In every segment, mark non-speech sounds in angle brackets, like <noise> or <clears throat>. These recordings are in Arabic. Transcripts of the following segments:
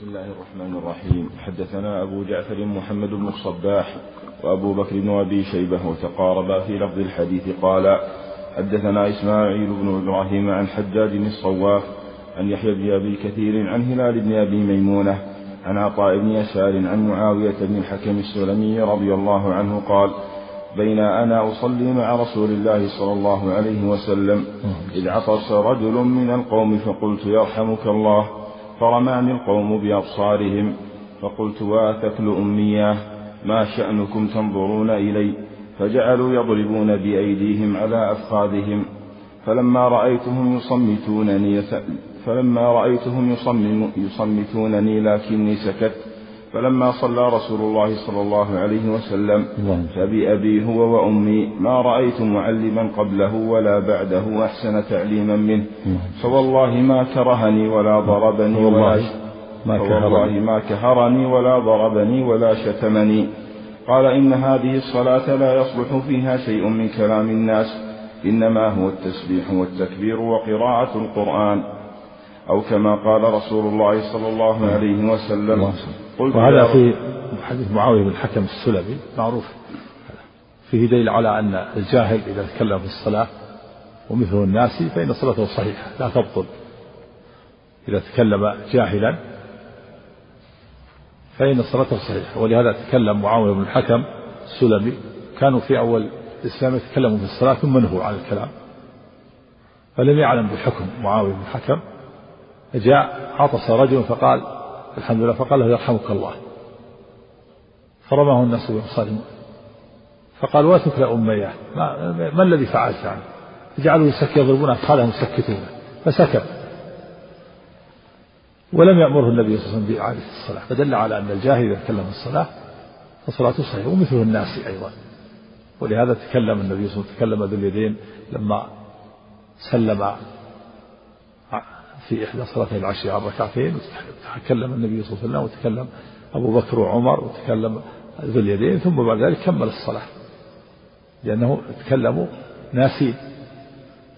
بسم الله الرحمن الرحيم. حدثنا أبو جعفر محمد بن الصباح وأبو بكر بن أبي شيبة وتقاربا في لفظ الحديث قال حدثنا إسماعيل بن إبراهيم عن حجاج الصواف عن يحيى بن أبي كثير عن هلال بن أبي ميمونة عن عطاء بن يسار عن معاوية بن الحكم السلمي رضي الله عنه قال بين أنا أصلي مع رسول الله صلى الله عليه وسلم إذ عطس رجل من القوم فقلت يرحمك الله. فرماني القوم بأبصارهم فقلت واثكل أمياه ما شأنكم تنظرون إلي؟ فجعلوا يضربون بأيديهم على أفخاذهم فلما رأيتهم يصمتونني فلما رأيتهم يصمتونني لكني سكت فلما صلى رسول الله صلى الله عليه وسلم فبأبي هو وأمي ما رأيت معلما قبله ولا بعده أحسن تعليما منه فوالله ما كرهني ولا ضربني ولا ما فوالله ما كهرني ولا ضربني ولا شتمني. قال إن هذه الصلاة لا يصلح فيها شيء من كلام الناس إنما هو التسبيح والتكبير وقراءة القرآن. أو كما قال رسول الله صلى الله عليه وسلم. قلت وهذا في حديث معاوية بن الحكم السلمي معروف. فيه دليل على أن الجاهل إذا تكلم في الصلاة ومثله الناس فإن صلاته صحيحة لا تبطل. إذا تكلم جاهلا فإن صلاته صحيحة. ولهذا تكلم معاوية بن الحكم السلمي. كانوا في أول الإسلام يتكلموا في الصلاة ثم نهوا عن الكلام. فلم يعلم بحكم معاوية بن الحكم فجاء عطس رجل فقال الحمد لله فقال له يرحمك الله. فرماه الناس بأبصارهم فقال واتك لأمياه ما, ما الذي فعلت يعني؟ جعلوا يسك يضربون أطفالهم يسكتونه فسكت. ولم يأمره النبي صلى الله عليه وسلم بإعادة الصلاة. فدل على أن الجاهل إذا تكلم الصلاة فصلاته صحيحة ومثله الناس أيضا. ولهذا تكلم النبي صلى الله عليه وسلم تكلم ذو اليدين لما سلم في إحدى صلاتي العشي عن ركعتين تكلم النبي صلى الله عليه وسلم وتكلم أبو بكر وعمر وتكلم ذو اليدين ثم بعد ذلك كمل الصلاة. لأنه تكلموا ناسين.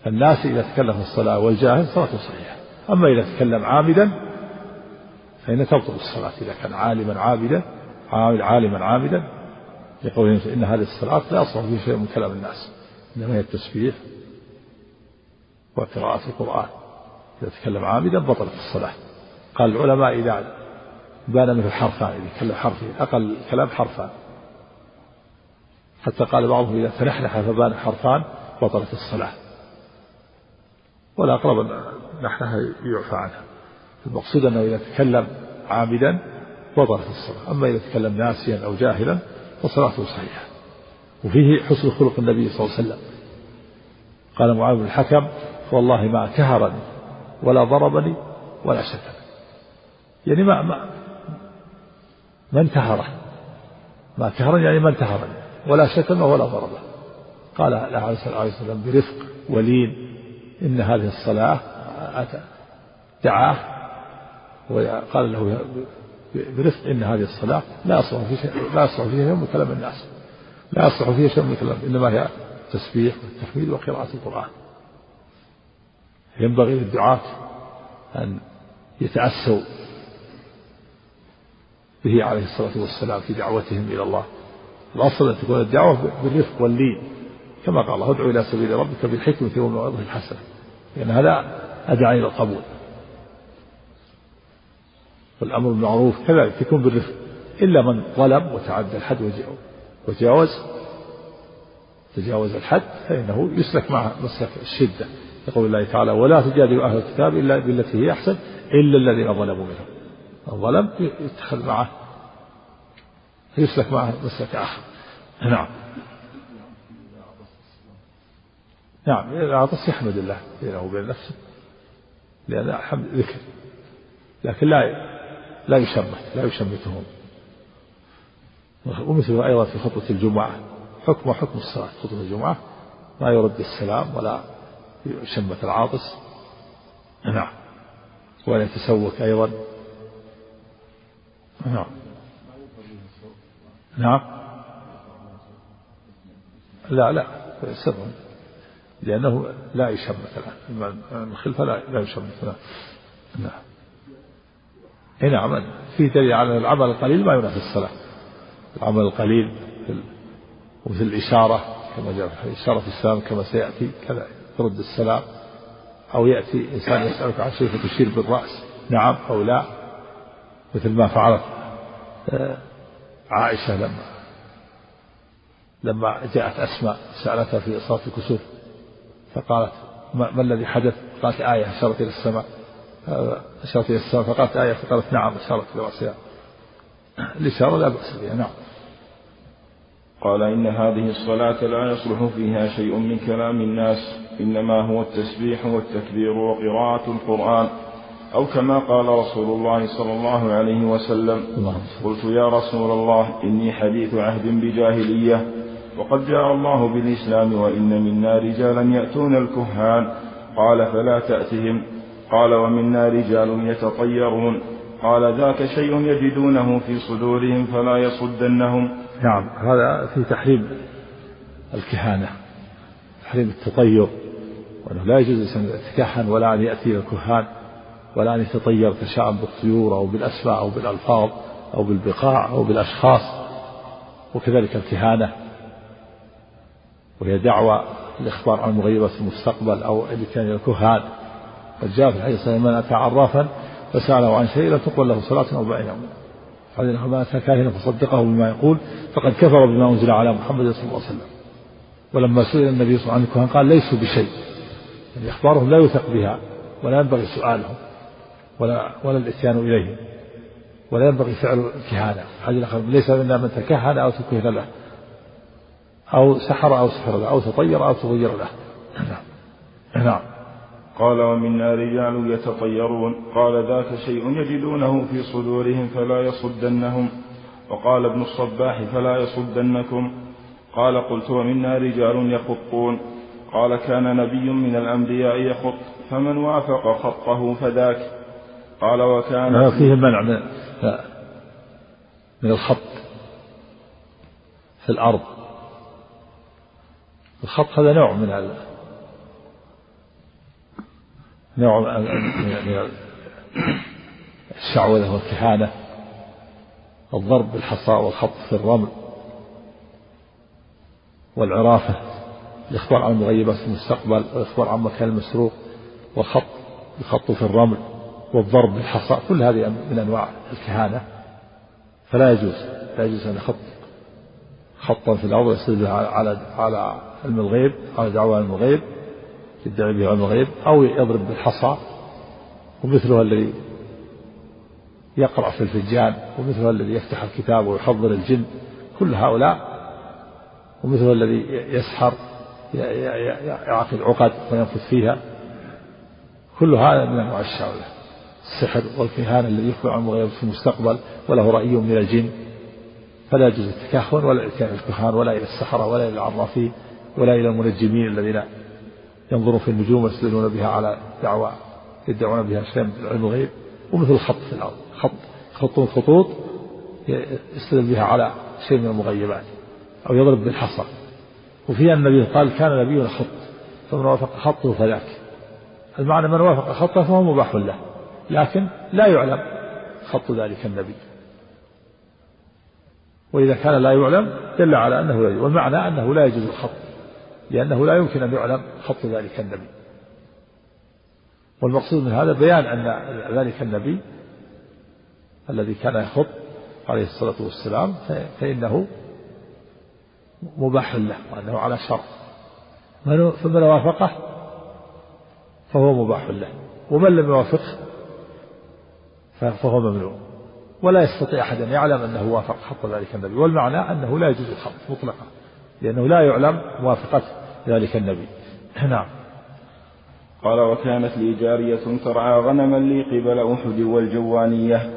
الناس إذا تكلم في الصلاة والجاهل صلاته صحيحة. أما إذا تكلم عامدا فإن تبطل الصلاة. إذا كان عالما عابدا عالما عامدا لقوله إن هذه الصلاة لا يصلح فيه شيء من كلام الناس. إنما هي التسبيح وقراءة القرآن. إذا تكلم عامدا بطلت الصلاة. قال العلماء إذا بان مثل حرفان إذا تكلم حرفين أقل الكلام حرفان. حتى قال بعضهم إذا تنحنح فبان حرفان بطلت الصلاة. ولا أقرب نحنها يعفى عنها. المقصود أنه إذا تكلم عامدا بطلت الصلاة. أما إذا تكلم ناسيا أو جاهلا فصلاته صحيحة. وفيه حسن خلق النبي صلى الله عليه وسلم. قال معاذ بن الحكم والله ما كهرني ولا ضربني ولا شتم. يعني ما ما ما انتهره ما كهرني يعني ما انتهرني ولا شتم ولا ضربه قال عليه الصلاة والسلام برفق ولين. إن هذه الصلاة دعاه. وقال له برفق إن هذه الصلاة لا يصلح في شيء لا يصلح فيها شيء من كلام الناس. لا يصلح فيها شيء من كلام إنما هي تسبيح والتحميد وقراءة القرآن. ينبغي للدعاة أن يتأسوا به عليه الصلاة والسلام في دعوتهم إلى الله. الأصل أن تكون الدعوة بالرفق واللين كما قال الله ادعو إلى سبيل ربك بالحكمة والموعظة الحسنة. لأن هذا أدعى إلى القبول. والأمر بالمعروف كذلك يكون بالرفق. إلا من ظلم وتعدى الحد وجاوز تجاوز الحد فإنه يسلك معه مسلك الشدة. يقول الله تعالى ولا تجادلوا أهل الكتاب إلا بالتي هي أحسن إلا الذين ظلموا منهم. الظلم يتخذ معه يسلك معه مسلك آخر. نعم. نعم العطس يحمد الله بينه وبين نفسه لأن الحمد ذكر. لكن لا لا يشمت لا يشمتهم ومثله أيضا في خطبة الجمعة حكم حكم الصلاة خطبة الجمعة ما يرد السلام ولا يشمت العاطس. نعم. ولا يتسوك أيضا. نعم. نعم. لا لا. سر. لأنه لا يشمت الآن من خلفه لا, لا يشمت نعم. اي نعم. في دليل على العمل القليل ما ينافي الصلاة. العمل القليل ومثل الإشارة كما جاء في الإشارة في السلام كما سيأتي كذا. ترد السلام أو يأتي إنسان يسألك عن شيء فتشير بالرأس. نعم أو لا. مثل ما فعلت آه، عائشة لما لما جاءت أسماء سألتها في صلاة الكسوف فقالت ما, الذي حدث؟ قالت آية. أشارت إلى السماء أشارت إلى السماء فقالت آية. فقالت نعم. أشارت إلى رأسها. <clears throat> الإشارة لا بأس بها. نعم. قال إن هذه الصلاة لا يصلح فيها شيء من كلام الناس. إنما هو التسبيح والتكبير وقراءة القرآن أو كما قال رسول الله صلى الله عليه وسلم قلت يا رسول الله إني حديث عهد بجاهلية وقد جاء الله بالإسلام وإن منا رجالا يأتون الكهان قال فلا تأتهم قال ومنا رجال يتطيرون قال ذاك شيء يجدونه في صدورهم فلا يصدنهم نعم هذا في تحريم الكهانة تحريم التطير. وأنه لا يجوز أن يتكهن ولا أن يأتي الكهان ولا أن يتطير تشاؤم بالطيور أو بالأسماء أو بالألفاظ أو بالبقاع أو بالأشخاص وكذلك الكهانة وهي دعوة الإخبار عن مغيبة المستقبل أو الاتيان الكهان. قد جاء في الحديث من أتى عرافا فسأله عن شيء لا تقبل له صلاة أربعين يوما. فإنه ما أتى كاهنا فصدقه بما يقول فقد كفر بما أنزل على محمد صلى الله عليه وسلم. ولما سئل النبي صلى الله عليه وسلم قال ليسوا بشيء. يعني أخبارهم لا يثق بها ولا ينبغي سؤالهم ولا ولا الإتيان إليهم ولا ينبغي فعل الكهانة. ليس منا من تكهن أو تكهن له أو سحر أو سحر له أو تطير أو تغير له. نعم. نعم. قال ومنا رجال يتطيرون. قال ذاك شيء يجدونه في صدورهم فلا يصدنهم. وقال ابن الصباح فلا يصدنكم. قال قلت ومنا رجال يخطون قال كان نبي من الأنبياء يخط فمن وافق خطه فذاك. قال وكان فيه منع من, من الخط في الأرض. الخط هذا نوع من نوع من الشعوذة والكهانة. الضرب بالحصى والخط في الرمل والعرافة. الإخبار عن مغيبات المستقبل والإخبار عن مكان المسروق والخط الخط في الرمل والضرب بالحصى كل هذه من أنواع الكهانة. فلا يجوز لا يجوز أن يخط خطا في الأرض يستدل على على علم الغيب على دعوى علم الغيب يدعي به علم الغيب أو يضرب بالحصى. ومثله الذي يقرأ في الفنجان ومثله الذي يفتح الكتاب ويحضر الجن كل هؤلاء. ومثله الذي يسحر يعقد عقد وينفث فيها. كل هذا من أنواع الشعوذة السحر والكهان الذي يخبر عن الغيب في المستقبل وله رأي من الجن. فلا يجوز التكهن ولا الكهان ولا إلى السحرة ولا إلى العرافين ولا إلى المنجمين الذين ينظرون في النجوم ويستدلون بها على دعوى يدعون بها شيئا من علم الغيب. ومثل الخط في الأرض. خط يخطون خطوط يستدل بها على شيء من المغيبات. أو يضرب بالحصى. وفيها النبي قال كان نبينا خط فمن وافق خطه فذاك المعنى من وافق خطه فهو مباح له لكن لا يعلم خط ذلك النبي. وإذا كان لا يعلم دل على أنه لا يجوز والمعنى أنه لا يجوز الخط لأنه لا يمكن أن يعلم خط ذلك النبي. والمقصود من هذا بيان أن ذلك النبي الذي كان يخط عليه الصلاة والسلام فإنه مباح له وأنه على شرط فمن وافقه فهو مباح له. ومن لم يوافقه فهو ممنوع. ولا يستطيع أحد أن يعلم أنه وافق خط ذلك النبي. والمعنى أنه لا يجوز الخط مطلقا لأنه لا يعلم موافقة ذلك النبي. نعم. قال وكانت لي جارية ترعى غنما لي قبل أحد والجوانية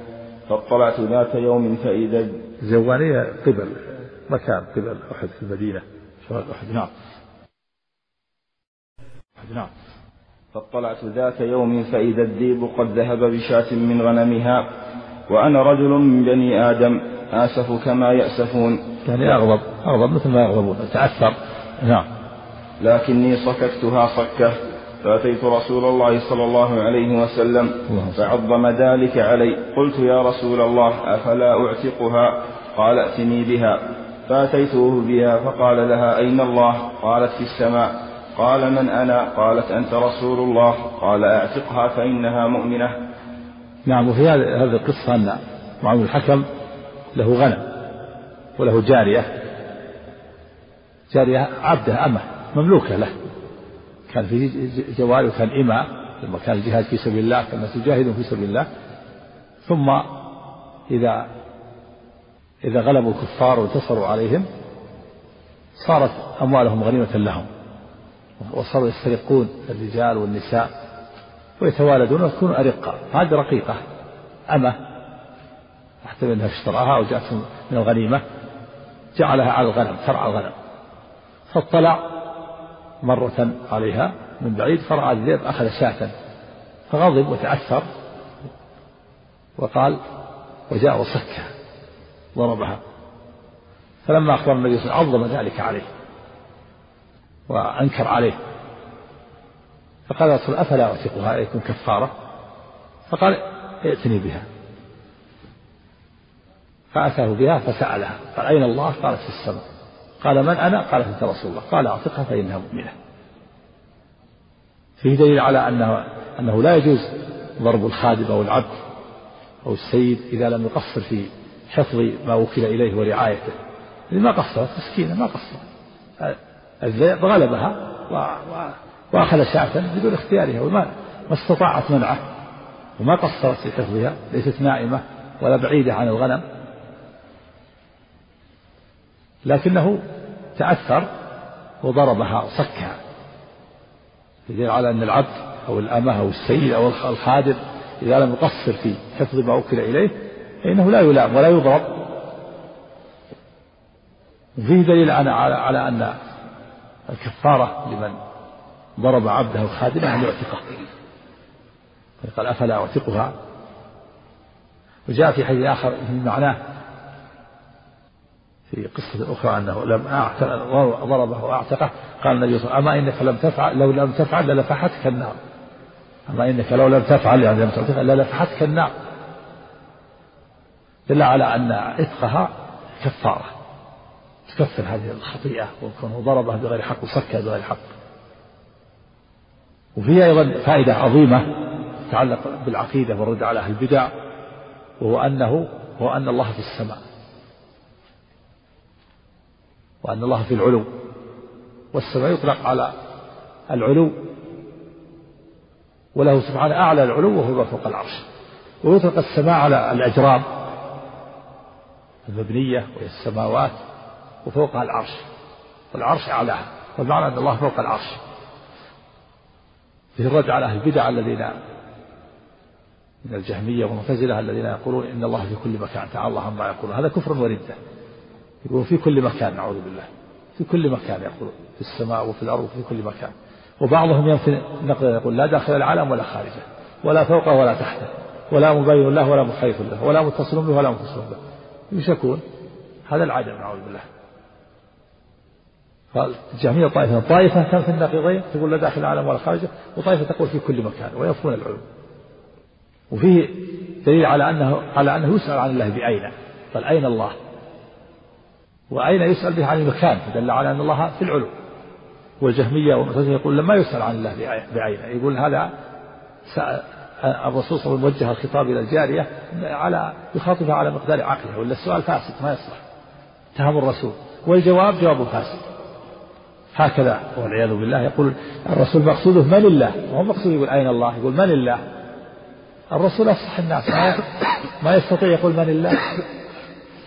فاطلعت ذات يوم فإذا الجوانية قبل. مكان قبل أحد في المدينة. شمال أحد نعم نعم فاطلعت ذات يوم فإذا الذيب قد ذهب بشاة من غنمها وأنا رجل من بني آدم آسف كما يأسفون. يعني أغضب أغضب مثل ما يغضبون. تأثر نعم. لكني صككتها صكة. فأتيت رسول الله صلى الله عليه وسلم فعظم ذلك علي. قلت يا رسول الله أفلا أعتقها؟ قال ائتني بها. فأتيته بها فقال لها أين الله؟ قالت في السماء. قال من أنا؟ قالت أنت رسول الله. قال أعتقها فإنها مؤمنة. نعم وفي هذه القصة أن معاوية الحكم له غنم وله جارية. جارية عبده أمه مملوكة له. كان في جواري وكان إماء لما كان الجهاد في سبيل الله كان يجاهدون في سبيل الله. ثم إذا إذا غلبوا الكفار وانتصروا عليهم صارت أموالهم غنيمة لهم. وصاروا يسترقون الرجال والنساء ويتوالدون ويكونوا أرقاء هذه رقيقة. أمة أحتمل أنها اشتراها وجاءت من الغنيمة جعلها على الغنم ترعى الغنم. فاطلع مرة عليها من بعيد فرأى الذئب أخذ شاة فغضب وتأثر وقال وجاء وصكها ضربها فلما أخبر النبي صلى الله عليه وسلم عظم ذلك عليه وأنكر عليه. فقال رسول أفلا أعتقها يكون كفارة؟ فقال ائتني بها. فأتاه بها فسألها. قال أين الله؟ قالت في السماء. قال من أنا؟ قالت أنت رسول الله. قال أعتقها فإنها مؤمنة. فيه دليل على أنه أنه لا يجوز ضرب الخادم أو العبد أو السيد إذا لم يقصر في حفظ ما وكل إليه ورعايته. ما قصرت مسكينة ما قصرت. الذئب غلبها و... و... وأخذ شاة بدون اختيارها وما ما استطاعت منعه. وما قصرت في حفظها ليست نائمة ولا بعيدة عن الغنم. لكنه تأثر وضربها وصكها. يدل على أن العبد أو الأمة أو السيد أو الخادم إذا لم يقصر في حفظ ما وكل إليه فإنه لا يلام ولا يضرب. وفيه دليل على على أن الكفارة لمن ضرب عبده خادمه أن يعتقه قال أفلا أعتقها؟ وجاء في حديث آخر في معناه في قصة أخرى أنه لم ضربه وأعتقه. قال النبي صلى الله عليه وسلم أما إنك لم تفعل لو لم تفعل للفحتك النار. أما إنك لو لم تفعل يعني لم تعتقه للفحتك النار. دل على أن عتقها كفارة تكفر هذه الخطيئة وكونه ضربها بغير حق وصكها بغير حق. وفيها أيضا فائدة عظيمة تتعلق بالعقيدة والرد على أهل البدع وهو أنه هو أن الله في السماء وأن الله في العلو. والسماء يطلق على العلو وله سبحانه أعلى العلو وهو فوق العرش. ويطلق السماء على الأجرام. المبنية وهي السماوات وفوقها العرش والعرش أعلاها والمعنى أن الله فوق العرش. فيه الرد على أهل البدع الذين من الجهمية والمعتزلة الذين يقولون إن الله في كل مكان تعالى الله عما يقولون. هذا كفر وردة. يقولون في كل مكان نعوذ بالله. في كل مكان يقولون في السماء وفي الأرض وفي كل مكان. وبعضهم ينفي النقل يقول لا داخل العالم ولا خارجه ولا فوقه ولا تحته ولا مبين له ولا مخيف له ولا متصل به ولا متصل به. إيش يكون؟ هذا العدم نعوذ بالله. قال الجهمية طائفة طائفة تنفي النقيضين تقول لا داخل العالم ولا خارجه وطائفة تقول في كل مكان وينفون العلوم. وفيه دليل على أنه على أنه يسأل عن الله بأين؟ قال أين الله؟ وأين يسأل به؟ عن المكان فدل على أن الله في العلو والجهمية والمعتزلة يقول لما يسأل عن الله بعينه يقول هذا الرسول صلى الله عليه وسلم وجه الخطاب إلى الجارية على يخاطبها على مقدار عقلها ولا السؤال فاسد ما يصلح. اتهم الرسول. والجواب جواب فاسد. هكذا والعياذ بالله. يقول الرسول مقصوده من الله؟ وهو مقصود يقول أين الله؟ يقول من الله؟ الرسول أفصح الناس. ما يستطيع يقول من الله؟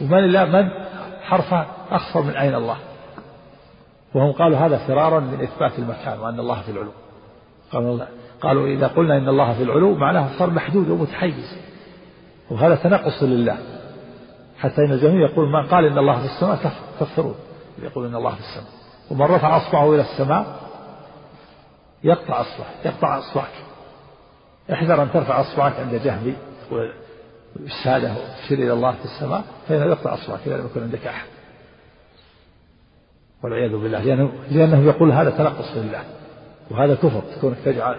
ومن الله من؟ حرف أخفر من أين الله؟ وهم قالوا هذا فرارا من إثبات المكان وأن الله في العلو. قالوا, قالوا إذا قلنا إن الله في العلو معناه صار محدود ومتحيز. وهذا تنقص لله. حتى إن الجميع يقول من قال إن الله في السماء كفرون يقول إن الله في السماء. ومن رفع أصبعه إلى السماء يقطع أصبعه يقطع أصبعك. احذر أن ترفع أصبعك عند جهمي الشهادة وتشير إلى الله في السماء فإنه يقطع أصبعك إذا لم يكن عندك أحد. والعياذ بالله لأنه, لأنه يقول هذا تنقص لله. وهذا كفر تكونك تجعل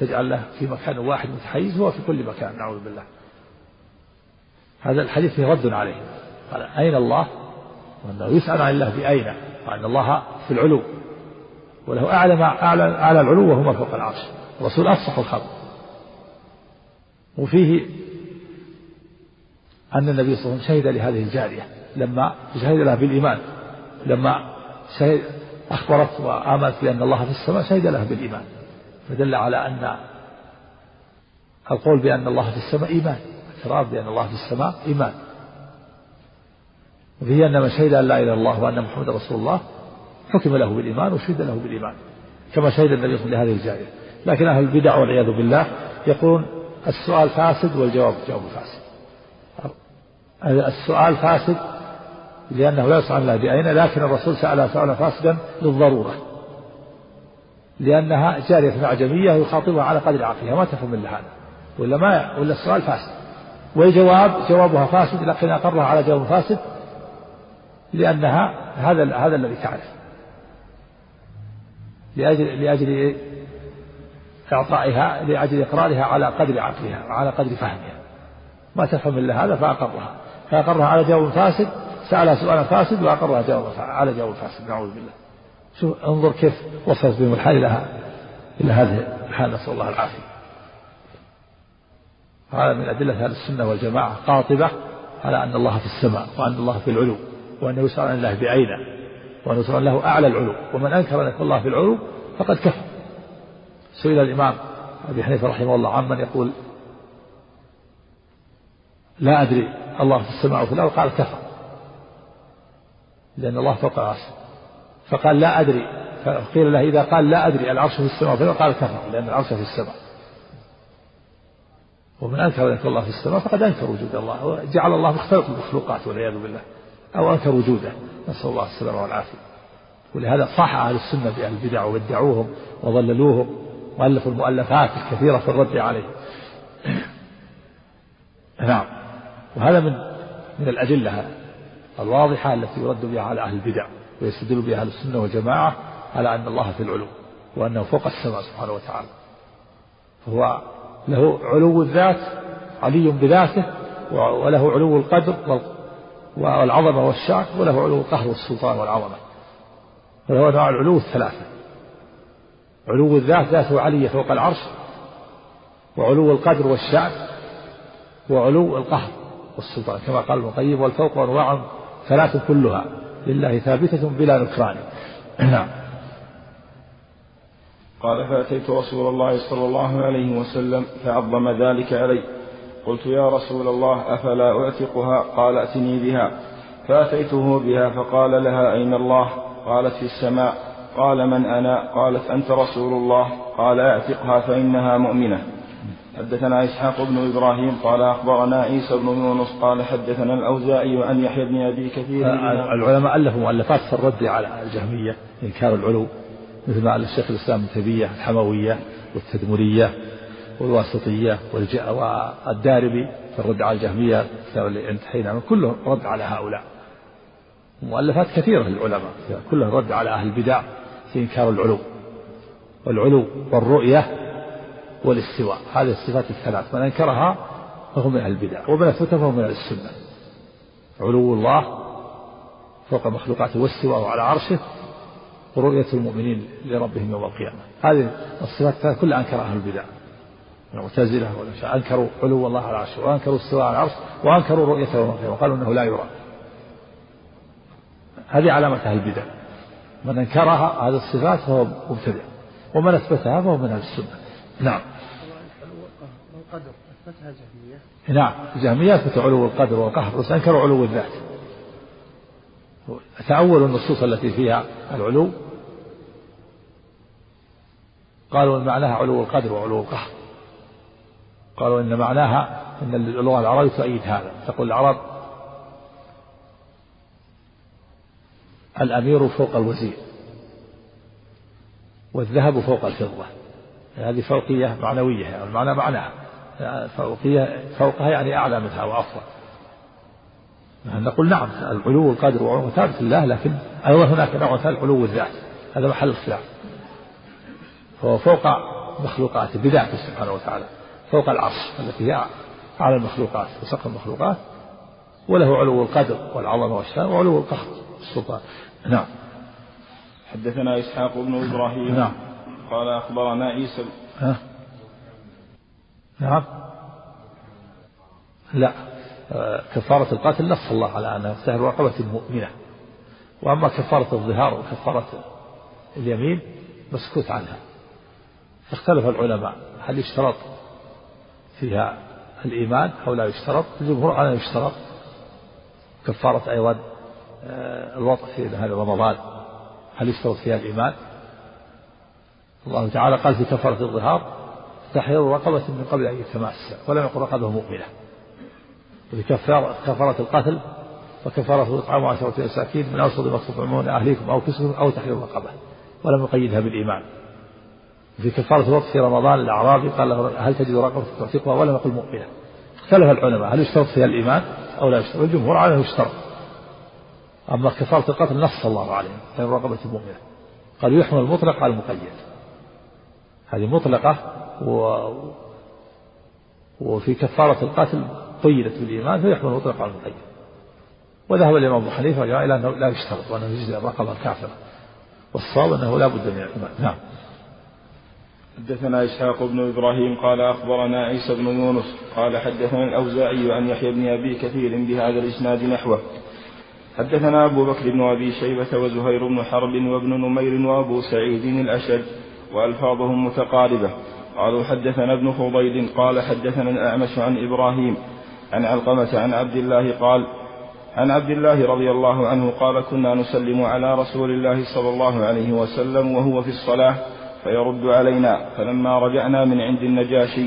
تجعل له في مكان واحد متحيز هو في كل مكان نعوذ بالله. هذا الحديث فيه رد عليه. قال أين الله؟ وأنه يسأل عن الله بأين؟ وأن الله في العلو. وله أعلى أعلى أعلى العلو وهو فوق العرش. الرسول أفصح الخلق. وفيه أن النبي صلى الله عليه وسلم شهد لهذه الجارية لما شهد لها بالإيمان. لما شهد أخبرت وآمنت بأن الله في السماء شهد لها بالإيمان. فدل على أن القول بأن الله في السماء إيمان الاعتراف بأن الله في السماء إيمان. وفيه أن من شهد أن لا إله إلا الله وأن محمد رسول الله حكم له بالإيمان وشهد له بالإيمان كما شهد النبي صلى الله عليه وسلم لهذه الجارية. لكن أهل البدع والعياذ بالله يقولون السؤال فاسد والجواب جواب فاسد. السؤال فاسد لأنه لا يسأل الله بأين لكن الرسول سألها سؤالا فاسدا للضرورة. لأنها جارية أعجمية يخاطبها على قدر عقلها ما تفهم إلا هذا. ولا ما ولا السؤال فاسد. والجواب جوابها فاسد لكن أقرها على جواب فاسد لأنها هذا هذا الذي تعرف. لأجل لأجل إعطائها لأجل إقرارها على قدر عقلها وعلى قدر فهمها. ما تفهم إلا هذا فأقرها. فأقرها على جواب فاسد سألها سؤالا فاسد وأقرها جواب على جواب فاسد. نعوذ بالله. شوف انظر كيف وصلت بهم الحال إلى إلى هذه الحال نسأل الله العافية. هذا من أدلة أهل السنة والجماعة قاطبة على أن الله في السماء وأن الله في العلو وأنه يسأل عن الله بعين وأن يسأل له أعلى العلو. ومن أنكر أن الله في العلو فقد كفر. سئل الإمام أبي حنيفة رحمه الله عمن يقول لا أدري الله في السماء وفي الأرض؟ قال كفر. لأن الله فوق العرش. فقال لا أدري. فقيل له إذا قال لا أدري العرش في السماء قال كفر لأن العرش في السماء. ومن أنكر أن الله في السماء فقد أنكر وجود الله وجعل الله مختلط المخلوقات والعياذ بالله. أو أنكر وجوده. نسأل الله السلامة والعافية. ولهذا صح أهل السنة بأهل البدع وادعوهم وضللوهم وألفوا المؤلفات الكثيرة في الرد عليه. <coughs> نعم. وهذا من من الأدلة الواضحة التي يرد بها على أهل البدع. ويستدل بها أهل السنة والجماعة على أن الله في العلو وأنه فوق السماء سبحانه وتعالى. فهو له علو الذات علي بذاته وله علو القدر والعظمة والشعر وله علو القهر والسلطان والعظمة. وله أنواع العلو الثلاثة. علو الذات ذاته علية فوق العرش وعلو القدر والشعر وعلو القهر والسلطان. كما قال ابن القيم والفوق أنواع ثلاث كلها. لله ثابتة بلا نكران. نعم. قال فأتيت رسول الله صلى الله عليه وسلم فعظم ذلك علي. قلت يا رسول الله أفلا أعتقها؟ قال أتني بها. فأتيته بها فقال لها أين الله؟ قالت في السماء. قال من أنا؟ قالت أنت رسول الله. قال أعتقها فإنها مؤمنة. حدثنا إسحاق بن إبراهيم قال أخبرنا عيسى بن يونس قال حدثنا الأوزاعي عن يحيى بن أبي كثير العلماء ألفوا مؤلفات في الرد على الجهمية إنكار العلو مثل ما ألف الشيخ الإسلام ابن تيمية الحموية والتدمرية والواسطية والداربي في الرد على الجهمية اللي انتهينا كلهم رد على هؤلاء. مؤلفات كثيرة للعلماء كلها رد على أهل البدع في إنكار العلو. والعلو والرؤية والاستواء. هذه الصفات الثلاث من أنكرها فهو من أهل البدع ومن أثبتها فهو من أهل السنة. علو الله فوق مخلوقاته واستواءه على عرشه ورؤية المؤمنين لربهم يوم القيامة. هذه الصفات الثلاث كلها أنكرها أهل البدع. المعتزلة أنكروا علو الله على عرشه وأنكروا استواء على العرش وأنكروا رؤيته يوم القيامة وقالوا أنه لا يرى. هذه علامة أهل البدع. من أنكرها هذه الصفات فهو مبتدع ومن أثبتها فهو من أهل السنة. نعم. القدر أثبتها الجهمية نعم. الجهمية أثبتوا علو القدر والقهر. بس أنكروا علو الذات. تأولوا النصوص التي فيها العلو. قالوا إن معناها علو القدر وعلو القهر. قالوا إن معناها أن اللغة العربية تؤيد هذا. تقول العرب الأمير فوق الوزير والذهب فوق الفضة. هذه فوقية معنوية يعني المعنى معناها. فوقية فوقها يعني أعلى منها وأفضل نقول نعم العلو والقدر وعلو ثابت لله لكن أيضا هناك نوع ثالث علو الذات. هذا محل الخلاف فهو فوق مخلوقاته بذاته سبحانه وتعالى. فوق العرش التي هي أعلى المخلوقات وسقف المخلوقات وله علو القدر والعظمة والشان وعلو القهر والسلطان. نعم. حدثنا إسحاق بن إبراهيم. نعم. قال أخبرنا عيسى. ها؟ نعم. لا. كفارة القتل نص الله على أنها سهل رقبة مؤمنة وأما كفارة الظهار وكفارة اليمين مسكوت عنها. اختلف العلماء. هل يشترط فيها الإيمان أو لا يشترط؟ الجمهور على يشترط. كفارة أيضا آه، الوضع في نهار رمضان. هل يشترط فيها الإيمان؟ الله تعالى قال في كفارة الظهار تحرير رقبة من قبل أن يتماس ولم يقل رقبة مؤمنة وفي كفارة القتل وكفارة إطعام عشرة مساكين من أوسط ما تطعمون أهليكم أو كسرهم أو تحرير رقبة ولم يقيدها بالإيمان. في كفارة الوقت في رمضان الأعرابي قال له هل تجد رقبة تعتقها ولم يقل مؤمنة اختلف العلماء هل يشترط فيها الإيمان أو لا يشترط؟ والجمهور على يشترط. أما كفارة القتل نص الله عليه في رقبة المؤمنة قال يحمل المطلق على المقيد. هذه مطلقة و وفي كفارة القتل قيدت بالإيمان فيحمل المطلق على المقيد وذهب الإمام أبو حنيفة إلى أنه لا يشترط وأنه يجزي الرقبة الكافرة والصواب أنه لا بد من الإيمان. نعم. حدثنا إسحاق بن إبراهيم قال أخبرنا عيسى بن يونس قال حدثنا الأوزاعي عن يحيى بن أبي كثير بهذا الإسناد نحوه. حدثنا أبو بكر بن أبي شيبة وزهير بن حرب وابن نمير وأبو سعيد الأشج. وألفاظهم متقاربة. قالوا حدثنا ابن فضيل قال حدثنا الأعمش عن إبراهيم عن علقمة عن عبد الله قال عن عبد الله رضي الله عنه قال كنا نسلم على رسول الله صلى الله عليه وسلم وهو في الصلاة فيرد علينا. فلما رجعنا من عند النجاشي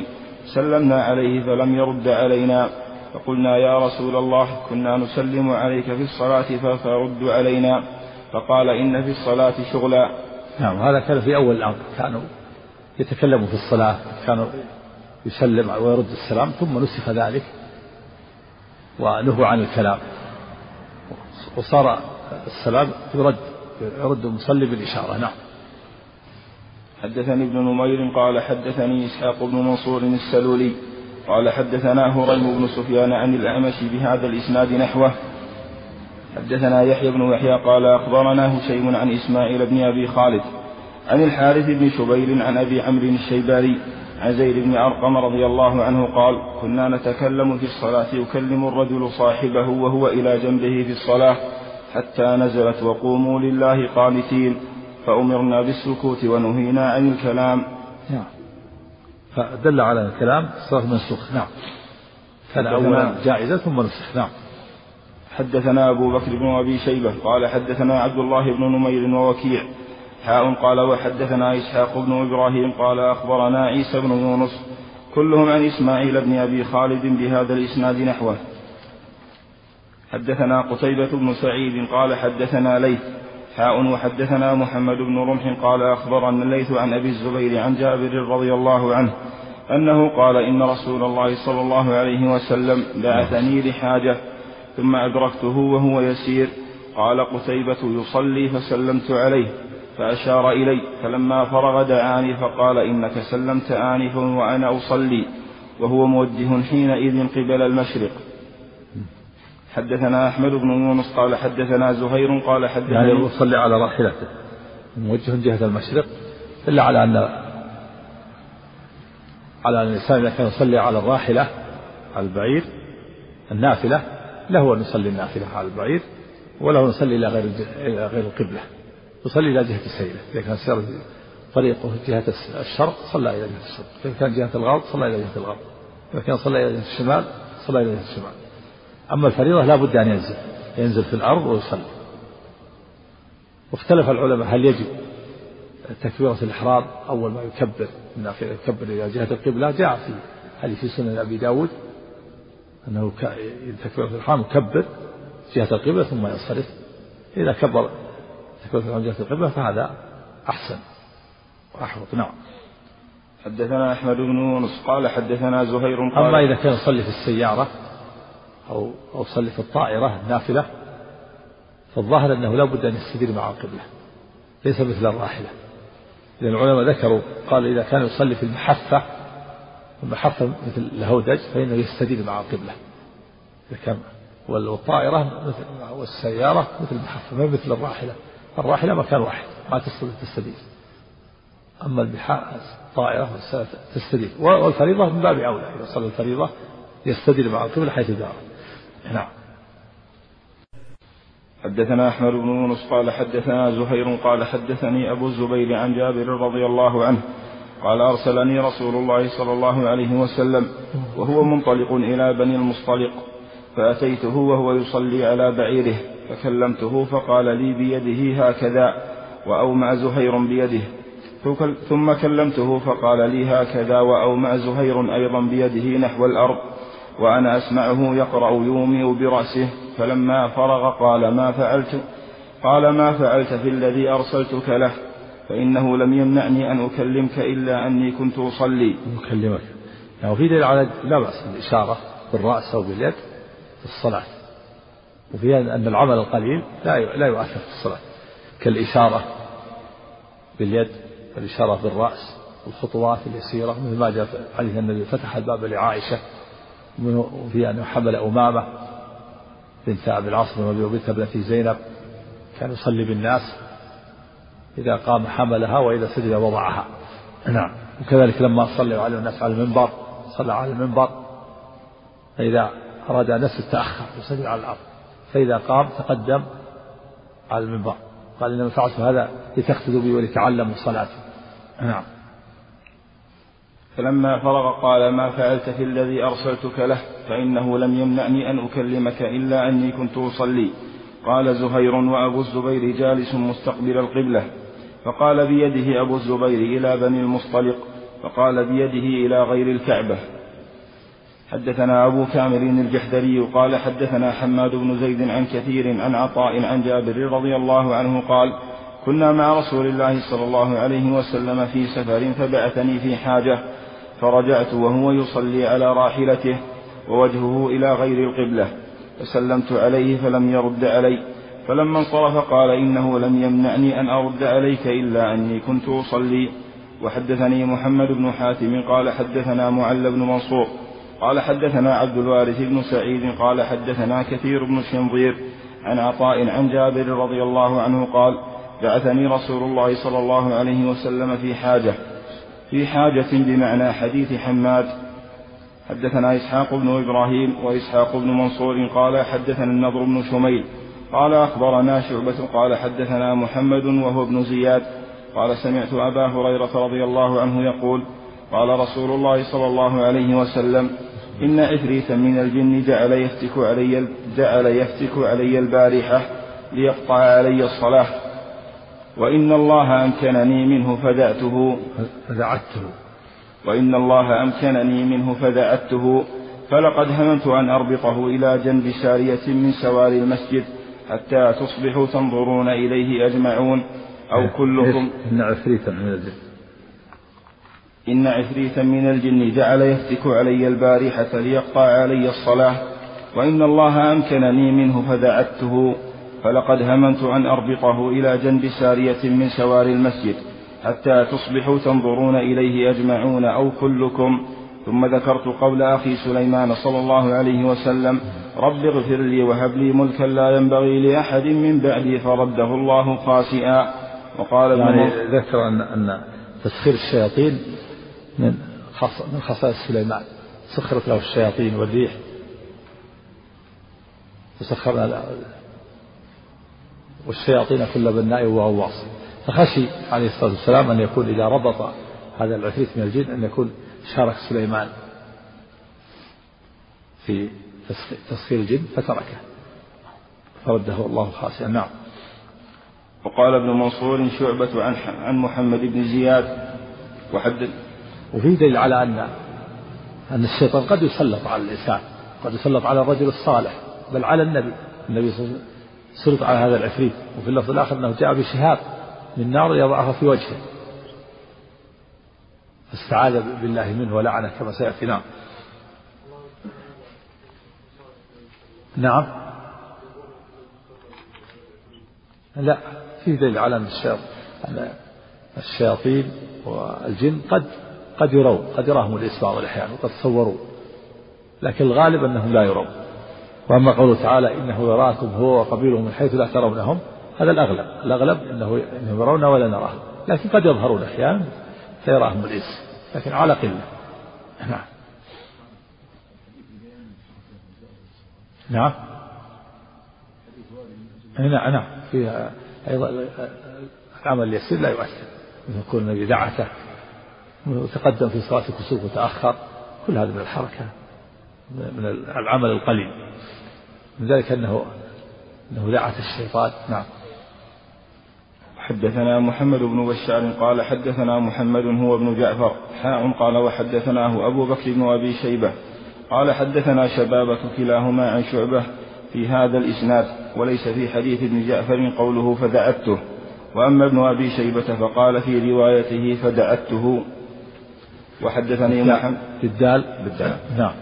سلمنا عليه فلم يرد علينا. فقلنا يا رسول الله كنا نسلم عليك في الصلاة فرد علينا. فقال إن في الصلاة شغلا. نعم هذا كان في أول الأمر. كانوا يتكلموا في الصلاة كانوا يسلم ويرد السلام ثم نسخ ذلك ونهوا عن الكلام. وصار السلام يرد يرد المصلي بالإشارة. نعم. حدثني ابن نمير قال حدثني إسحاق بن منصور السلولي قال حدثنا هريم بن سفيان عن الأعمش بهذا الإسناد نحوه حدثنا يحيى بن يحيى قال أخبرنا هشيم عن إسماعيل بن أبي خالد عن الحارث بن شبيل عن أبي عمرو الشيباني عن زيد بن أرقم رضي الله عنه قال كنا نتكلم في الصلاة يكلم الرجل صاحبه وهو إلى جنبه في الصلاة حتى نزلت وقوموا لله قانتين فأمرنا بالسكوت ونهينا عن الكلام. نعم. فدل على الكلام الصلاة منسوخ نعم. كان أولا جائزة ثم نسخ. نعم. حدثنا أبو بكر بن أبي شيبة قال حدثنا عبد الله بن نمير ووكيع. حاء قال وحدثنا إسحاق بن إبراهيم قال أخبرنا عيسى بن يونس. كلهم عن إسماعيل بن أبي خالد بهذا الإسناد نحوه. حدثنا قتيبة بن سعيد قال حدثنا ليث. حاء وحدثنا محمد بن رمح قال أخبرنا الليث عن أبي الزبير عن جابر رضي الله عنه أنه قال إن رسول الله صلى الله عليه وسلم بعثني لحاجة ثم أدركته وهو يسير. قال قتيبة يصلي فسلمت عليه. فأشار إلي. فلما فرغ دعاني فقال إنك سلمت آنفا وأنا أصلي. وهو موجه حينئذ قبل المشرق. حدثنا أحمد بن يونس قال حدثنا زهير قال حدثنا يعني يصلي على راحلته. موجه جهة المشرق إلا على أن على أن الإنسان إذا كان يصلي على الراحلة على البعير النافلة له أن يصلي النافلة على البعير وله أن يصلي إلى غير إلى غير القبلة. يصلي إلى جهة سيره إذا كان سير طريقه جهة الشرق صلى إلى جهة الشرق. إذا كان جهة الغرب صلى إلى جهة الغرب. إذا كان صلى إلى جهة الشمال صلى إلى جهة الشمال. أما الفريضة لا بد أن ينزل. ينزل في الأرض ويصلي. واختلف العلماء هل يجب تكبيرة الإحرام؟ أول ما يكبر يكبر إلى جهة القبلة جاء في حديث في سنن أبي داود أنه تكبيرة الإحرام يكبر جهة القبلة ثم ينصرف. إذا كبر تكبيرة الإحرام جهة القبلة فهذا أحسن وأحوط. نعم. حدثنا أحمد بن يونس قال حدثنا زهير قال أما إذا كان يصلي في السيارة أو أو يصلي في الطائرة النافلة فالظاهر أنه لا بد أن يستدير مع القبلة. ليس مثل الراحلة. لأن العلماء ذكروا قال إذا كان يصلي في المحفة المحفة مثل الهودج فإنه يستدل مع القبلة. كان والطائرة مثل والسيارة مثل المحفة ما مثل الراحلة. الراحلة مكان واحد ما تستدير أما الطائرة تستدير والفريضة من باب أولى إذا صلى الفريضة يستدل مع القبلة حيث دار. نعم. حدثنا أحمد بن يونس قال حدثنا زهير قال حدثني أبو الزبير عن جابر رضي الله عنه قال أرسلني رسول الله صلى الله عليه وسلم وهو منطلق إلى بني المصطلق فأتيته وهو يصلي على بعيره فكلمته فقال لي بيده هكذا وأومع زهير بيده ثم كلمته فقال لي هكذا وأومع زهير أيضا بيده نحو الأرض وأنا أسمعه يقرأ يومئ برأسه فلما فرغ قال ما فعلت؟ قال ما فعلت في الذي أرسلتك له؟ فإنه لم يمنعني أن أكلمك إلا أني كنت أصلي. أكلمك يعني في دليل على لا بأس بالإشارة بالرأس أو باليد في الصلاة. وفيها أن العمل القليل لا لا يؤثر في الصلاة. كالإشارة باليد والإشارة بالرأس والخطوات اليسيرة مثل ما جاء حديث النبي فتح الباب لعائشة وفي أنه حمل أمامة بنت أبي العاص وبنت ابنة زينب. كان يصلي بالناس. إذا قام حملها وإذا سجد وضعها. نعم. وكذلك لما صلى عليه الناس على المنبر صلى على المنبر فإذا أراد أن يسجد تأخر وسجد على الأرض. فإذا قام تقدم على المنبر. قال إنما فعلت هذا لتقتدوا بي ولتعلموا صلاتي. نعم. فلما فرغ قال ما فعلت في الذي أرسلتك له فإنه لم يمنعني أن أكلمك إلا أني كنت أصلي. قال زهير وأبو الزبير جالس مستقبل القبلة. فقال بيده أبو الزبير إلى بني المصطلق فقال بيده إلى غير الكعبة. حدثنا أبو كامل الجحدري قال حدثنا حماد بن زيد عن كثير عن عطاء عن جابر رضي الله عنه قال كنا مع رسول الله صلى الله عليه وسلم في سفر فبعثني في حاجة فرجعت وهو يصلي على راحلته ووجهه إلى غير القبلة فسلمت عليه فلم يرد علي فلما انصرف قال إنه لم يمنعني أن أرد عليك إلا أني كنت أصلي. وحدثني محمد بن حاتم قال حدثنا معل بن منصور قال حدثنا عبد الوارث بن سعيد قال حدثنا كثير بن شنظير عن عطاء عن جابر رضي الله عنه قال بعثني رسول الله صلى الله عليه وسلم في حاجة في حاجة بمعنى حديث حماد. حدثنا إسحاق بن إبراهيم وإسحاق بن منصور قال حدثنا النضر بن شميل قال أخبرنا شعبة قال حدثنا محمد وهو ابن زياد قال سمعت أبا هريرة رضي الله عنه يقول قال رسول الله صلى الله عليه وسلم إن عفريتا من الجن جعل يفتك علي جعل يفتك علي البارحة ليقطع علي الصلاة وإن الله أمكنني منه فدعته فدعته. وإن الله أمكنني منه فدعته فلقد هممت أن أربطه إلى جنب سارية من سواري المسجد حتى تصبحوا تنظرون إليه أجمعون أو إيه، كلكم إن عفريتا من الجن. إن عفريتا من الجن جعل يفتك علي البارحة ليقطع علي الصلاة وإن الله أمكنني منه فدعته فلقد هممت أن أربطه إلى جنب سارية من سوار المسجد حتى تصبحوا تنظرون إليه أجمعون أو كلكم ثم ذكرت قول أخي سليمان صلى الله عليه وسلم رب اغفر لي وهب لي ملكا لا ينبغي لأحد من بعدي فرده الله خاسئا. وقال يعني ذكر أن أن تسخير الشياطين من من خصائص سليمان. سخرت له الشياطين والريح. فسخرنا والشياطين كل بناء وغواص فخشي عليه الصلاة والسلام أن يكون إذا ربط هذا العفريت من الجن أن يكون شارك سليمان في تسخير الجن فتركه. فرده الله خاسئا نعم. وقال ابن منصور شعبة عن عن محمد بن زياد. وحدث وفي دليل على أن أن الشيطان قد يسلط على الإنسان قد يسلط على الرجل الصالح بل على النبي. النبي صلى الله عليه وسلم سلط على هذا العفريت. وفي اللفظ الآخر أنه جاء بشهاب من نار يضعها في وجهه. فاستعاذ بالله منه ولعنه كما سيأتي نعم. نعم لا في دليل على أن الشياطين والجن قد قد يرون قد يراهم الإنس بعض الأحيان وقد صوروا. لكن الغالب أنهم لا يرون. وأما قوله تعالى إنه يراكم هو وقبيله من حيث لا ترونهم هذا الأغلب. الأغلب أنه إنهم يرون ولا نراهم. لكن قد يظهرون أحيانا. فيراهم الإنس. لكن على قلة. نعم. نعم. نعم نعم. فيها أيضا العمل اليسير لا يؤثر. يكون النبي دعته وتقدم في صلاة الكسوف وتأخر. كل هذا من الحركة من العمل القليل. من ذلك أنه أنه دعت الشيطان. نعم. حدثنا محمد بن بشار قال حدثنا محمد هو ابن جعفر حاء قال وحدثناه أبو بكر بن أبي شيبة قال حدثنا شبابة كلاهما عن شعبة في هذا الإسناد وليس في حديث ابن جعفر قوله فدعته وأما ابن أبي شيبة فقال في روايته فدعته وحدثني محمد بالدال بالدال. نعم.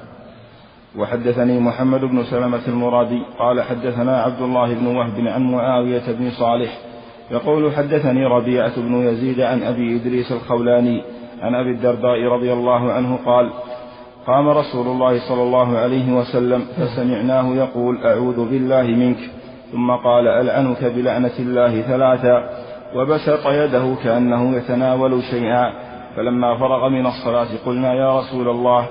وحدثني محمد بن سلمة المرادي قال حدثنا عبد الله بن وهب عن معاوية بن صالح يقول حدثني ربيعة بن يزيد عن أبي إدريس الخولاني عن أبي الدرداء رضي الله عنه قال قام رسول الله صلى الله عليه وسلم فسمعناه يقول أعوذ بالله منك. ثم قال ألعنك بلعنة الله ثلاثا؟ وبسط يده كأنه يتناول شيئا. فلما فرغ من الصلاة قلنا يا رسول الله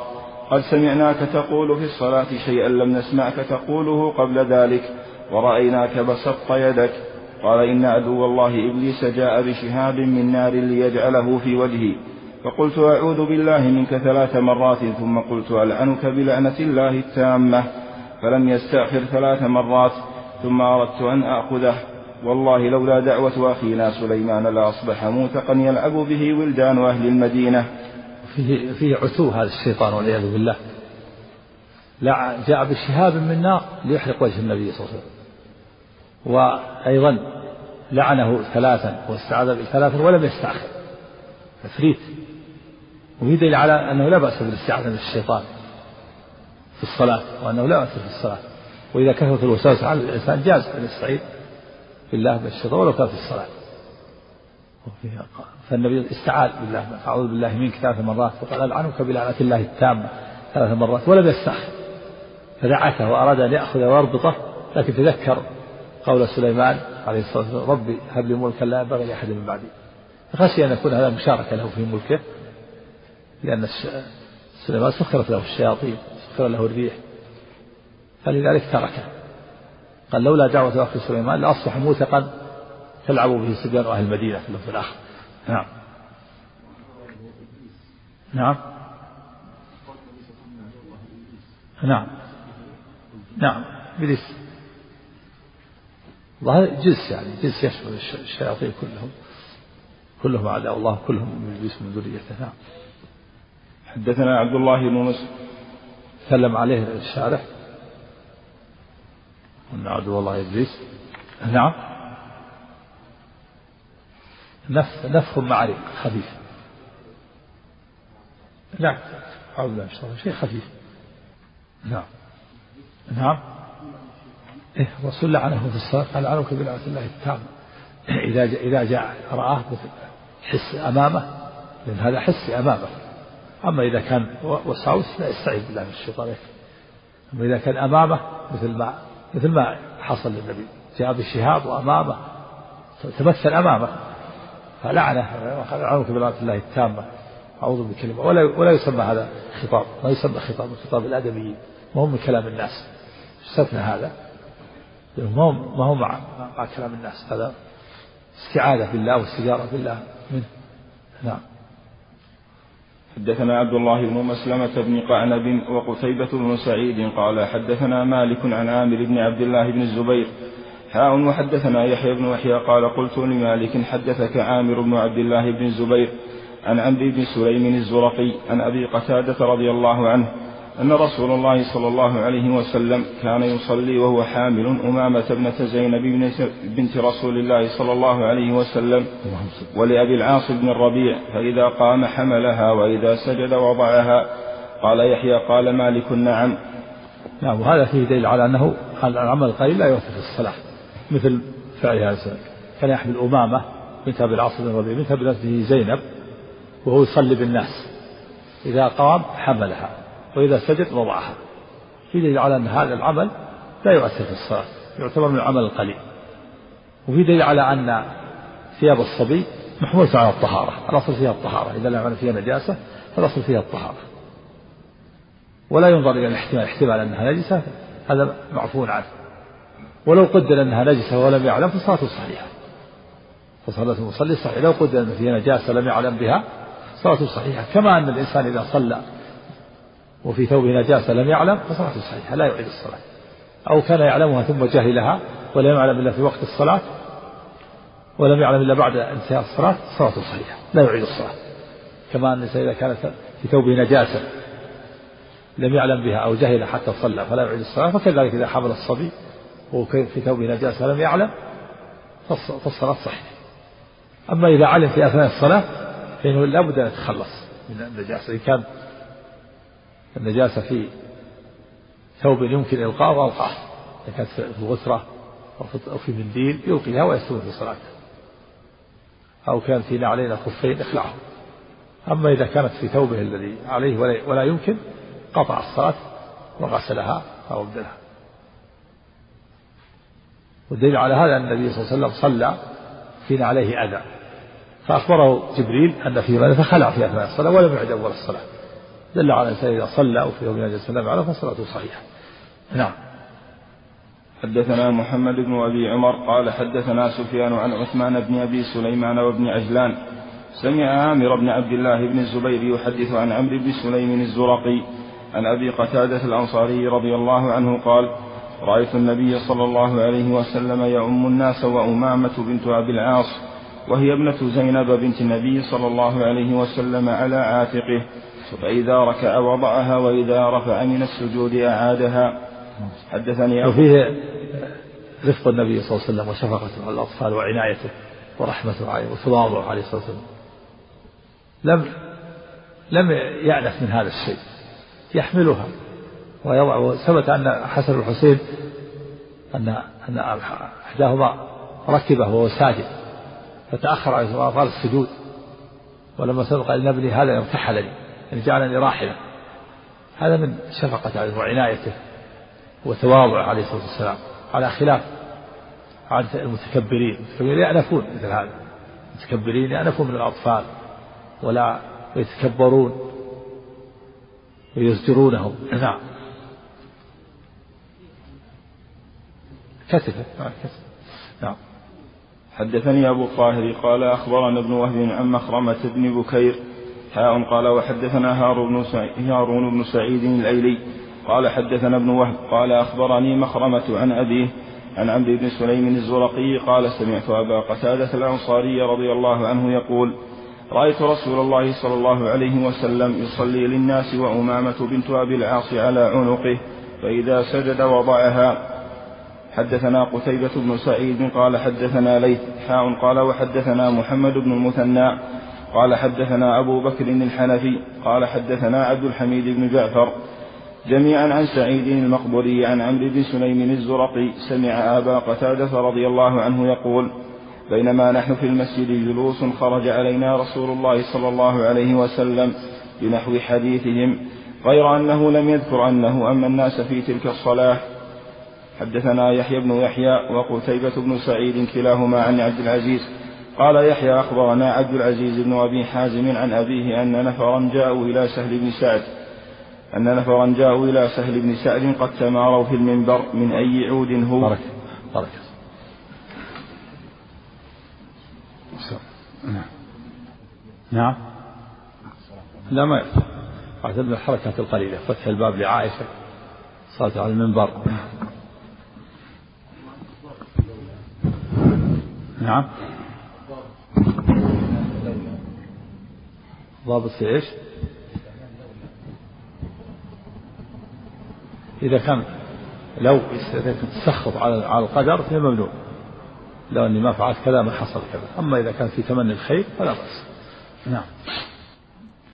قد سمعناك تقول في الصلاة شيئا لم نسمعك تقوله قبل ذلك ورأيناك بسطت يدك. قال إن عدو الله إبليس جاء بشهاب من نار ليجعله في وجهي. فقلت أعوذ بالله منك ثلاث مرات ثم قلت ألعنك بلعنة الله التامة فلم يستأخر ثلاث مرات ثم أردت أن آخذه. والله لولا دعوة أخينا سليمان لأصبح موثقا يلعب به ولدان أهل المدينة. فيه, فيه عتو هذا الشيطان والعياذ بالله. لا جاء بشهاب من نار ليحرق وجه النبي صلى الله عليه وسلم. وأيضا لعنه ثلاثا واستعاذ ثلاثا ولم يستأخر. تفريط. دليل على أنه لا بأس بالاستعاذة من الشيطان في الصلاة وأنه لا بأس في الصلاة. وإذا كثرت الوساوس على الإنسان جاز أن يستعيذ بالله من الشيطان ولو كان في الصلاة. فالنبي استعاذ بالله. أعوذ بالله منك ثلاث مرات. وقال ألعنك بلعنة الله التامة ثلاث مرات ولم يستأخر. فدعته وأراد أن يأخذ ويربطه لكن تذكر قول سليمان عليه الصلاة والسلام ربي هب لي ملكا لا ينبغي لأحد من بعدي. فخشي أن يكون هذا مشاركة له في ملكه لأن سليمان سخرت له الشياطين سخر له الريح. فلذلك تركه. قال لولا دعوة أخي سليمان لأصبح موثقا تلعب به صبيان أهل المدينة في اللفظ الآخر. نعم. نعم. نعم. نعم. إبليس. ظاهر جنس يعني جنس يشمل الشياطين كلهم. كلهم أعداء الله كلهم من إبليس من ذريته. نعم. حدثنا عبد الله بن مسلم. سلم عليه الشارح. أن عدو الله إبليس. نعم. نفخ نفخ معرق خفيف نعم. أعوذ بالله من شيء خفيف نعم. نعم. إيه الرسول لعنه في الصلاة قال لعنك بلعنة الله التامة. <clears throat> إذا جاء إذا جاء رآه حس أمامه لأن هذا حسي أمامه. أما إذا كان وساوس لا يستعيذ بالله من الشيطان. أما إذا كان أمامه مثل ما مثل ما حصل للنبي. جاء بالشهاب وأمامه تمثل أمامه. فلعنه لعنك بلعنة الله التامة. أعوذ بكلمة. ولا ولا يسمى هذا خطاب. ما يسمى خطاب من خطاب الأدبيين ما هو من كلام الناس. استثنى هذا؟ ما هو ما هو مع كلام الناس. هذا استعاذة بالله واستجارة بالله منه. نعم. حدثنا عبد الله بن مسلمة بن قعنب وقتيبة بن سعيد قال حدثنا مالك عن عامر بن عبد الله بن الزبير. حاء وحدثنا يحيى بن يحيى قال قلت لمالك حدثك عامر بن عبد الله بن الزبير عن عمرو بن سليم الزرقي عن أبي قتادة رضي الله عنه أن رسول الله صلى الله عليه وسلم كان يصلي وهو حامل أمامة ابنة زينب بنت رسول الله صلى الله عليه وسلم ولأبي العاص بن الربيع فإذا قام حملها وإذا سجد وضعها. قال يحيى قال مالك نعم. نعم وهذا فيه دليل على أنه العمل القليل لا في الصلاة مثل فعل هذا كان يحمل أمامة بنت أبي العاص بن الربيع بنت ابنته زينب وهو يصلي بالناس. إذا قام حملها. وإذا سجد وضعها. في دليل على أن هذا العمل لا يؤثر في الصلاة يعتبر من العمل القليل. وفي دليل على أن ثياب الصبي محمولة على الطهارة الأصل فيها الطهارة إذا لم فيها نجاسة فالأصل فيها الطهارة. ولا ينظر إلى الاحتمال احتمال أنها نجسة هذا معفو عنه. ولو قدر أنها نجسة ولم يعلم فصلاته صحيحة. فصلاة المصلي صحيحة لو قدر أن فيها نجاسة لم يعلم بها صلاته صحيحة. كما أن الإنسان إذا صلى وفي ثوبه نجاسة لم يعلم فصلاته صحيحة لا يعيد الصلاة. أو كان يعلمها ثم جهلها ولم يعلم إلا في وقت الصلاة ولم يعلم إلا بعد انتهاء الصلاة صلاته صحيحة لا يعيد الصلاة. كما أن إذا كانت في ثوبه نجاسة لم يعلم بها أو جهل حتى صلى فلا يعيد الصلاة. فكذلك إذا حمل الصبي وهو في ثوبه نجاسة لم يعلم فالصلاة صحيحة. أما إذا علم في أثناء الصلاة فإنه لابد أن يتخلص من النجاسة. إن كان النجاسة في ثوب يمكن إلقاءه ألقاه إذا كانت في غسرة أو في منديل يلقيها ويستمر في صلاته. أو كان في نعلين خفين اخلعه أما إذا كانت في ثوبه الذي عليه ولا, يمكن قطع الصلاة وغسلها أو أبدلها. والدليل على هذا أن النبي صلى الله عليه وسلم صلى في عليه أذى. فأخبره جبريل أن فيه ماذا فخلع في أثناء الصلاة ولم يعد أول الصلاة. دل على الإنسان إذا صلى أو في يوم صلى الله عليه فصلاته صحيحة. نعم. حدثنا محمد بن أبي عمر قال حدثنا سفيان عن عثمان بن أبي سليمان وابن عجلان. سمع عامر بن عبد الله بن الزبير يحدث عن عمرو بن سليم الزرقي عن أبي قتادة الأنصاري رضي الله عنه قال رأيت النبي صلى الله عليه وسلم يؤم الناس وأمامة بنت أبي العاص وهي ابنة زينب بنت النبي صلى الله عليه وسلم على عاتقه فإذا ركع وضعها وإذا رفع من السجود أعادها. حدثني وفيه رفق النبي صلى الله عليه وسلم وشفقته على الأطفال وعنايته ورحمته عليه وتواضعه عليه الصلاة والسلام. لم لم يأنف من هذا الشيء. يحملها. ويضع وثبت أن حسن الحسين أن أن إحداهما ركبه وهو ساجد. فتأخر عليه الصلاة والسلام السجود. ولما سبق أن ابني هذا ارتحلني يعني جعلني راحلا هذا من شفقة عليه وعنايته وتواضع عليه الصلاة والسلام. على خلاف عادة المتكبرين. المتكبرين يأنفون مثل هذا. المتكبرين يأنفون من الأطفال ولا يتكبرون ويزجرونهم. نعم. كتفه نعم حدثني أبو الطاهر قال أخبرنا ابن وهب عن مخرمة بن بكير حاء قال وحدثنا هارون بن سعيد الأيلي قال حدثنا ابن وهب قال أخبرني مخرمة عن أبيه عن عمرو بن سليم الزرقي قال سمعت أبا قتادة الأنصاري رضي الله عنه يقول رأيت رسول الله صلى الله عليه وسلم يصلي للناس وأمامة بنت أبي العاص على عنقه فإذا سجد وضعها. حدثنا قتيبة بن سعيد قال حدثنا ليث حاء قال وحدثنا محمد بن المثنى قال حدثنا أبو بكر الحنفي قال حدثنا عبد الحميد بن جعفر جميعا عن سعيد المقبري عن عمرو بن سليم الزرقي سمع أبا قتادة رضي الله عنه يقول بينما نحن في المسجد جلوس خرج علينا رسول الله صلى الله عليه وسلم بنحو حديثهم غير أنه لم يذكر أنه أما الناس في تلك الصلاة. حدثنا يحيى بن يحيى وقتيبة بن سعيد كلاهما عن عبد العزيز قال يحيى أخبرنا عبد العزيز بن أبي حازم عن أبيه أن نفرا جاءوا إلى سهل بن سعد. أن نفرا جاءوا إلى سهل بن سعد قد تماروا في المنبر من أي عود هو؟ بركة. بركة. نعم. نعم. لا ما يفتح اعتبر الحركات القليلة. فتح الباب لعائشة. صارت على المنبر. نعم. ضابط إيش؟ إذا كان لو تسخط على على القدر فهي ممنوع. لو أني ما فعلت كذا ما حصل كذا. أما إذا كان في تمني الخير فلا بأس. نعم.